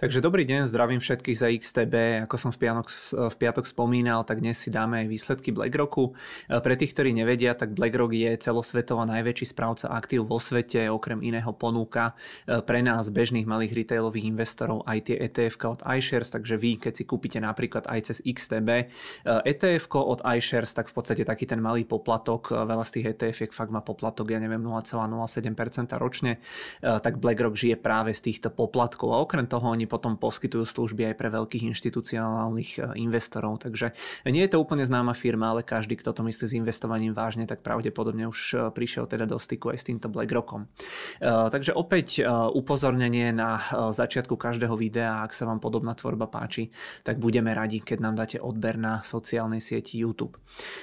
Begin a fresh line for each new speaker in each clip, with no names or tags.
Takže dobrý deň, zdravím všetkých za XTB. Ako som v piatok, v piatok spomínal, tak dnes si dáme aj výsledky BlackRocku. E, pre tých, ktorí nevedia, tak BlackRock je celosvetová najväčší správca aktív vo svete, okrem iného ponúka e, pre nás bežných malých retailových investorov aj tie ETF od iShares, takže vy, keď si kúpite napríklad aj cez XTB ETF e od iShares, tak v podstate taký ten malý poplatok, veľa z tých ETF fakt má poplatok, ja neviem, 0,07% ročne, tak BlackRock žije práve z týchto poplatkov a okrem toho oni potom poskytujú služby aj pre veľkých inštitucionálnych e, investorov. Takže nie je to úplne známa firma, ale každý, kto to myslí s investovaním vážne, tak pravdepodobne už e, prišiel teda do styku aj s týmto BlackRockom. E, takže opäť upozornenie na začiatku každého videa, ak sa vám podobná tvorba páči, tak budeme radi, keď nám dáte odber na sociálnej sieti YouTube.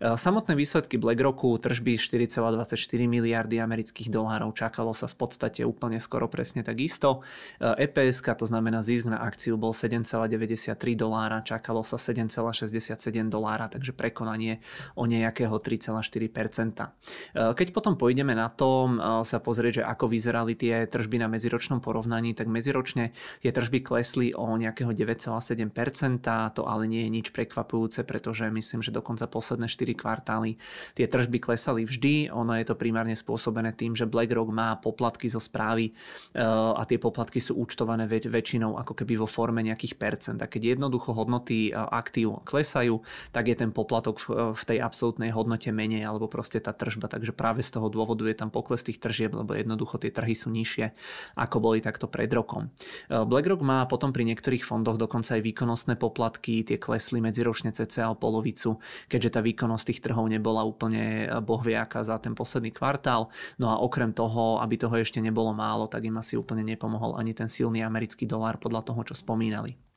Samotné výsledky BlackRocku, tržby 4,24 miliardy amerických dolárov, čakalo sa v podstate úplne skoro presne tak isto. EPS, to znamená zisk na akciu bol 7,93 dolára, čakalo sa 7,67 dolára, takže prekonanie o nejakého 3,4%. E, keď potom pôjdeme na to e, sa pozrieť, že ako vyzerali tie tržby na medziročnom porovnaní, tak medziročne tie tržby klesli o nejakého 9,7%, to ale nie je nič prekvapujúce, pretože myslím, že dokonca posledné 4 kvartály tie tržby klesali vždy, ono je to primárne spôsobené tým, že BlackRock má poplatky zo správy e, a tie poplatky sú účtované väčšinou ako keby vo forme nejakých percent. A keď jednoducho hodnoty e, aktív klesajú, tak je ten poplatok v tej absolútnej hodnote menej alebo proste tá tržba. Takže práve z toho dôvodu je tam pokles tých tržieb, lebo jednoducho tie trhy sú nižšie, ako boli takto pred rokom. E, BlackRock má potom pri niektorých fondoch dokonca aj výkonnostné poplatky, tie klesli medziročne cca o polovicu, keďže tá výkonnosť tých trhov nebola úplne e, bohviaká za ten posledný kvartál. No a okrem toho, aby toho ešte nebolo málo, tak im asi úplne nepomohol ani ten silný americký dolár podľa toho, čo spomínali.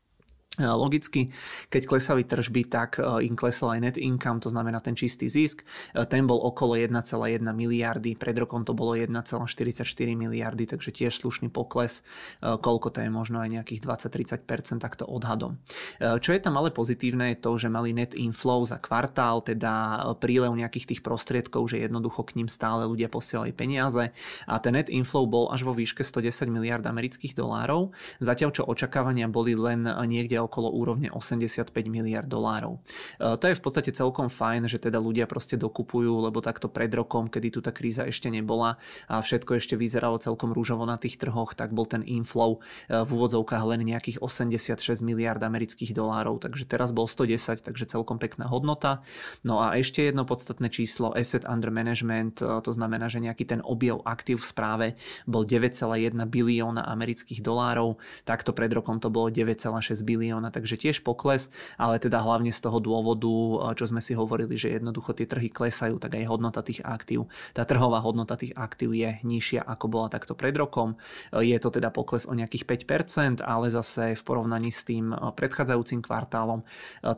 E, logicky, keď klesali tržby, tak e, im klesol aj net income, to znamená ten čistý zisk. E, ten bol okolo 1,1 miliardy, pred rokom to bolo 1,44 miliardy, takže tiež slušný pokles. Koľko to je možno aj nejakých 20-30%, takto odhadom. Čo je tam ale pozitívne je to, že mali net inflow za kvartál, teda prílev nejakých tých prostriedkov, že jednoducho k ním stále ľudia posielali peniaze a ten net inflow bol až vo výške 110 miliard amerických dolárov, zatiaľ čo očakávania boli len niekde okolo úrovne 85 miliard dolárov. E, to je v podstate celkom fajn, že teda ľudia proste dokupujú, lebo takto pred rokom, kedy tu tá kríza ešte nebola a všetko ešte vyzeralo celkom rúžovo na tých trhoch, tak bol ten inflow e, v úvodzovkách len nejakých 86 miliard amerických dolárov, takže teraz bol 110, takže celkom pekná hodnota. No a ešte jedno podstatné číslo, asset under management, e, to znamená, že nejaký ten objev aktív v správe bol 9,1 bilióna amerických dolárov, takto pred rokom to bolo 9,6 bilióna milióna, takže tiež pokles, ale teda hlavne z toho dôvodu, čo sme si hovorili, že jednoducho tie trhy klesajú, tak aj hodnota tých aktív, tá trhová hodnota tých aktív je nižšia ako bola takto pred rokom. Je to teda pokles o nejakých 5%, ale zase v porovnaní s tým predchádzajúcim kvartálom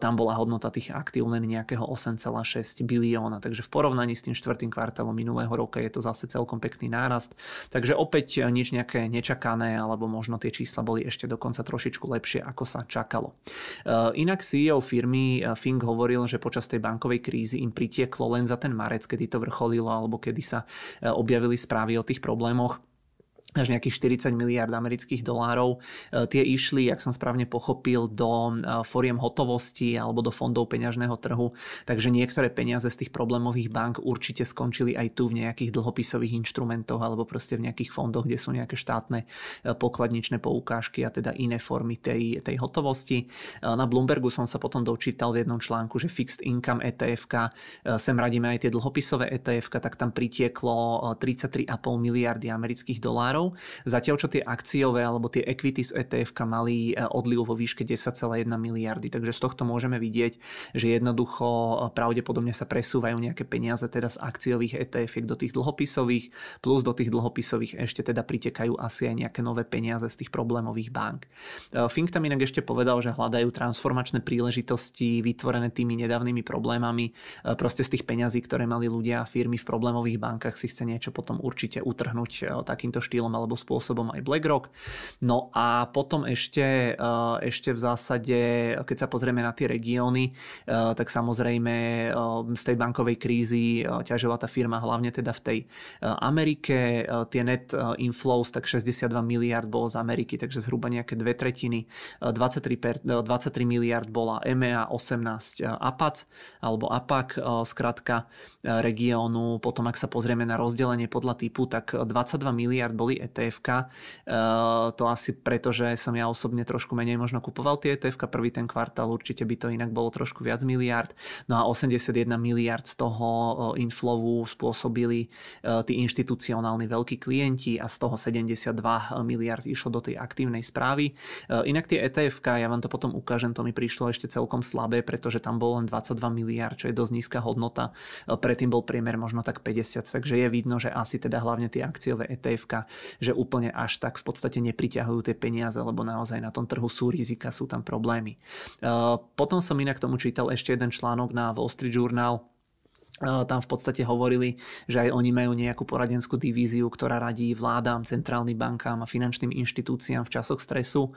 tam bola hodnota tých aktív len nejakého 8,6 bilióna, takže v porovnaní s tým štvrtým kvartálom minulého roka je to zase celkom pekný nárast. Takže opäť nič nejaké nečakané, alebo možno tie čísla boli ešte dokonca trošičku lepšie, ako sa čakalo čakalo. Eh, inak CEO firmy eh, Fink hovoril, že počas tej bankovej krízy im pritieklo len za ten marec, kedy to vrcholilo alebo kedy sa eh, objavili správy o tých problémoch až nejakých 40 miliard amerických dolárov. E, tie išli, ak som správne pochopil, do e, foriem hotovosti alebo do fondov peňažného trhu, takže niektoré peniaze z tých problémových bank určite skončili aj tu v nejakých dlhopisových inštrumentoch alebo proste v nejakých fondoch, kde sú nejaké štátne e, pokladničné poukážky a teda iné formy tej, tej hotovosti. Na Bloombergu som sa potom dočítal v jednom článku, že fixed income ETF, sem radíme aj tie dlhopisové ETF, tak tam pritieklo 33,5 miliardy amerických dolárov dolárov, zatiaľ čo tie akciové alebo tie equities ETF mali e, odliv vo výške 10,1 miliardy. Takže z tohto môžeme vidieť, že jednoducho e, pravdepodobne sa presúvajú nejaké peniaze teda z akciových ETF do tých dlhopisových, plus do tých dlhopisových ešte teda pritekajú asi aj nejaké nové peniaze z tých problémových bank. E, Fink tam inak ešte povedal, že hľadajú transformačné príležitosti vytvorené tými nedávnymi problémami. Proste z tých peňazí, ktoré mali ľudia a firmy v problémových bankách si chce niečo potom určite utrhnúť takýmto štýlom alebo spôsobom aj BlackRock. No a potom ešte, ešte v zásade, keď sa pozrieme na tie regióny, tak samozrejme z tej bankovej krízy ťažila tá firma hlavne teda v tej Amerike. Tie net inflows, tak 62 miliard bolo z Ameriky, takže zhruba nejaké dve tretiny. 23, per, 23 miliard bola EMEA, 18 APAC alebo APAC, skratka regiónu. Potom ak sa pozrieme na rozdelenie podľa typu, tak 22 miliard boli etf To asi preto, že som ja osobne trošku menej možno kupoval tie etf Prvý ten kvartál určite by to inak bolo trošku viac miliard. No a 81 miliard z toho inflowu spôsobili tí inštitucionálni veľkí klienti a z toho 72 miliard išlo do tej aktívnej správy. Inak tie etf ja vám to potom ukážem, to mi prišlo ešte celkom slabé, pretože tam bolo len 22 miliard, čo je dosť nízka hodnota. Predtým bol priemer možno tak 50, takže je vidno, že asi teda hlavne tie akciové etf že úplne až tak v podstate nepriťahujú tie peniaze, lebo naozaj na tom trhu sú rizika, sú tam problémy. Potom som inak tomu čítal ešte jeden článok na Wall Street Journal, tam v podstate hovorili, že aj oni majú nejakú poradenskú divíziu, ktorá radí vládám, centrálnym bankám a finančným inštitúciám v časoch stresu.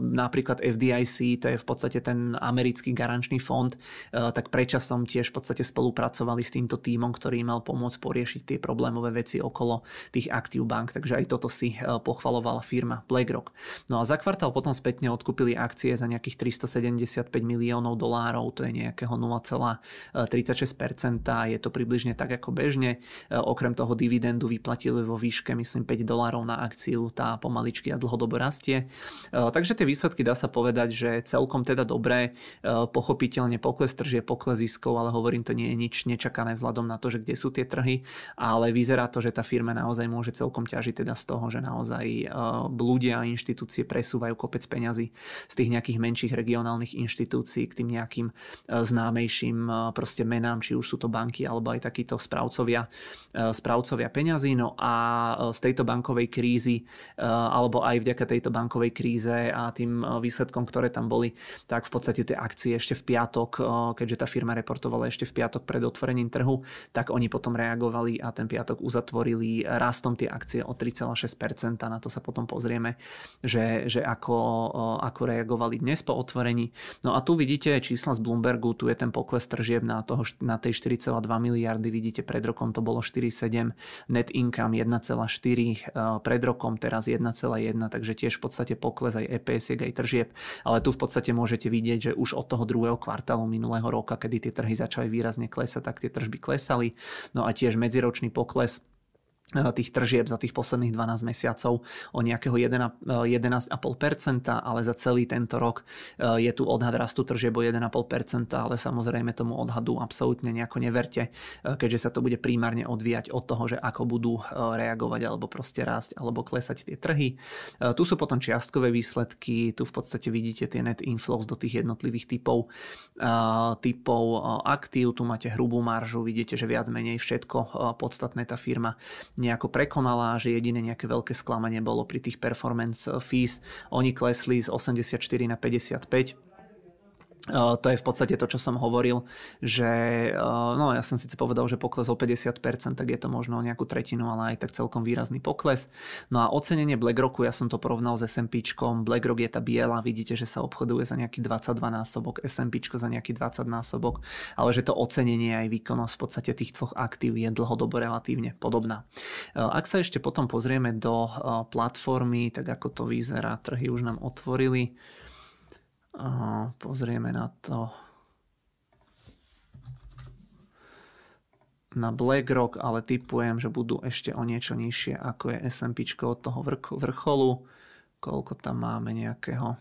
Napríklad FDIC, to je v podstate ten americký garančný fond, tak prečasom tiež v podstate spolupracovali s týmto týmom, ktorý mal pomôcť poriešiť tie problémové veci okolo tých aktív bank. Takže aj toto si pochvalovala firma BlackRock. No a za kvartál potom spätne odkúpili akcie za nejakých 375 miliónov dolárov, to je nejakého 0,36% je to približne tak ako bežne. E, okrem toho dividendu vyplatili vo výške myslím 5 dolárov na akciu, tá pomaličky a dlhodobo rastie. E, takže tie výsledky dá sa povedať, že celkom teda dobré, e, pochopiteľne pokles tržie, pokles ziskov, ale hovorím, to nie je nič nečakané vzhľadom na to, že kde sú tie trhy, ale vyzerá to, že tá firma naozaj môže celkom ťažiť teda z toho, že naozaj ľudia a inštitúcie presúvajú kopec peňazí z tých nejakých menších regionálnych inštitúcií k tým nejakým známejším proste menám, či už už sú to banky alebo aj takíto správcovia, e, správcovia peňazí. No a e, z tejto bankovej krízy e, alebo aj vďaka tejto bankovej kríze a tým výsledkom, ktoré tam boli, tak v podstate tie akcie ešte v piatok, keďže tá firma reportovala ešte v piatok pred otvorením trhu, tak oni potom reagovali a ten piatok uzatvorili rastom tie akcie o 3,6%. Na to sa potom pozrieme, že, že ako, ako reagovali dnes po otvorení. No a tu vidíte čísla z Bloombergu, tu je ten pokles tržieb na, toho, na tej 4,2 miliardy, vidíte pred rokom to bolo 4,7, net income 1,4, eh, pred rokom teraz 1,1, takže tiež v podstate pokles aj EPS, aj tržieb, ale tu v podstate môžete vidieť, že už od toho druhého kvartálu minulého roka, kedy tie trhy začali výrazne klesať, tak tie tržby klesali, no a tiež medziročný pokles tých tržieb za tých posledných 12 mesiacov o nejakého 11,5%, ale za celý tento rok e, je tu odhad rastu tržieb o 1,5%, ale samozrejme tomu odhadu absolútne nejako neverte, e, keďže sa to bude primárne odvíjať od toho, že ako budú e, reagovať alebo proste rásť alebo klesať tie trhy. Tu sú potom čiastkové výsledky, tu v podstate vidíte tie net inflows do tých jednotlivých typov, typov aktív, tu máte hrubú maržu, vidíte, že viac menej všetko podstatné tá firma nejako prekonala, že jediné nejaké veľké sklamanie bolo pri tých performance fees. Oni klesli z 84 na 55 to je v podstate to, čo som hovoril, že no ja som síce povedal, že pokles o 50%, tak je to možno nejakú tretinu, ale aj tak celkom výrazný pokles. No a ocenenie BlackRocku, ja som to porovnal s S&P, BlackRock je tá biela, vidíte, že sa obchoduje za nejaký 22 násobok, S&P za nejaký 20 násobok, ale že to ocenenie aj výkonnosť v podstate tých dvoch aktív je dlhodobo relatívne podobná. Ak sa ešte potom pozrieme do platformy, tak ako to vyzerá, trhy už nám otvorili. A pozrieme na to na BlackRock, ale typujem, že budú ešte o niečo nižšie ako je S&P od toho vrcholu. Koľko tam máme nejakého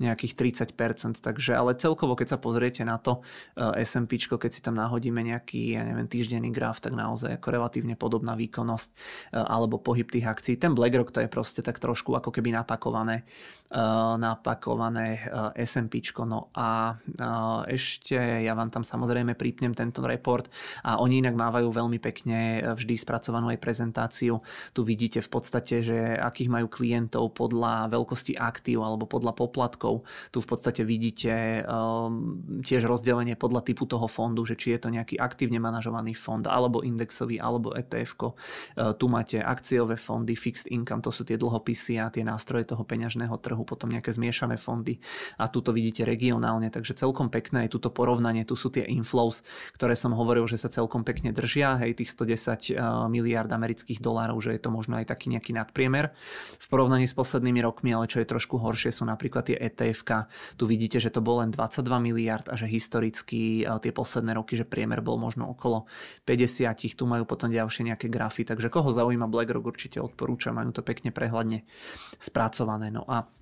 nejakých 30%, takže ale celkovo, keď sa pozriete na to uh, S&P, keď si tam nahodíme nejaký, ja neviem, týždenný graf, tak naozaj ako relatívne podobná výkonnosť uh, alebo pohyb tých akcií. Ten BlackRock to je proste tak trošku ako keby napakované, uh, napakované S&P. No a ešte ja vám tam samozrejme pripnem tento report a oni inak mávajú veľmi pekne vždy spracovanú aj prezentáciu. Tu vidíte v podstate, že akých majú klientov podľa veľkosti aktív alebo podľa poplatkov ETF-kov. Tu v podstate vidíte um, tiež rozdelenie podľa typu toho fondu, že či je to nejaký aktívne manažovaný fond, alebo indexový, alebo ETF. Uh, tu máte akciové fondy, fixed income, to sú tie dlhopisy a tie nástroje toho peňažného trhu, potom nejaké zmiešané fondy a tu to vidíte regionálne, takže celkom pekné je tuto porovnanie, tu sú tie inflows, ktoré som hovoril, že sa celkom pekne držia, hej, tých 110 uh, miliard amerických dolárov, že je to možno aj taký nejaký nadpriemer v porovnaní s poslednými rokmi, ale čo je trošku horšie sú napríklad tie etf Tu vidíte, že to bolo len 22 miliard a že historicky uh, tie posledné roky, že priemer bol možno okolo 50, tu majú potom ďalšie nejaké grafy, takže koho zaujíma BlackRock určite odporúčam, majú to pekne prehľadne spracované. No a Eh,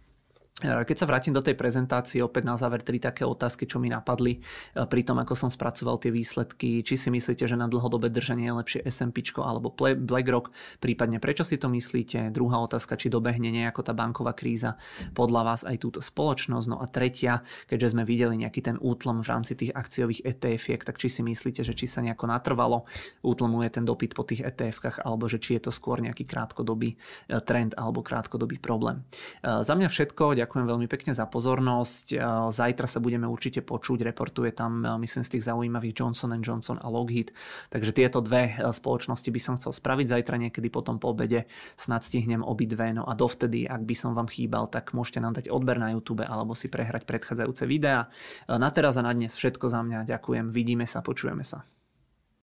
keď sa vrátim do tej prezentácie, opäť na záver tri také otázky, čo mi napadli eh, pri tom, ako som spracoval tie výsledky. Či si myslíte, že na dlhodobé držanie je lepšie S&P alebo BlackRock, prípadne prečo si to myslíte? Druhá otázka, či dobehne nejako tá banková kríza podľa vás aj túto spoločnosť. No a tretia, keďže sme videli nejaký ten útlom v rámci tých akciových ETF, tak či si myslíte, že či sa nejako natrvalo útlmuje ten dopyt po tých ETF, alebo že či je to skôr nejaký krátkodobý eh, trend alebo krátkodobý problém. Za mňa všetko, ďakujem veľmi pekne za pozornosť. Zajtra sa budeme určite počuť, reportuje tam, myslím, z tých zaujímavých Johnson Johnson a Lockheed. Takže tieto dve spoločnosti by som chcel spraviť zajtra niekedy potom po obede. Snad stihnem obidve. No a dovtedy, ak by som vám chýbal, tak môžete nám dať odber na YouTube alebo si prehrať predchádzajúce videá. Na teraz a na dnes všetko za mňa. Ďakujem. Vidíme sa, počujeme sa.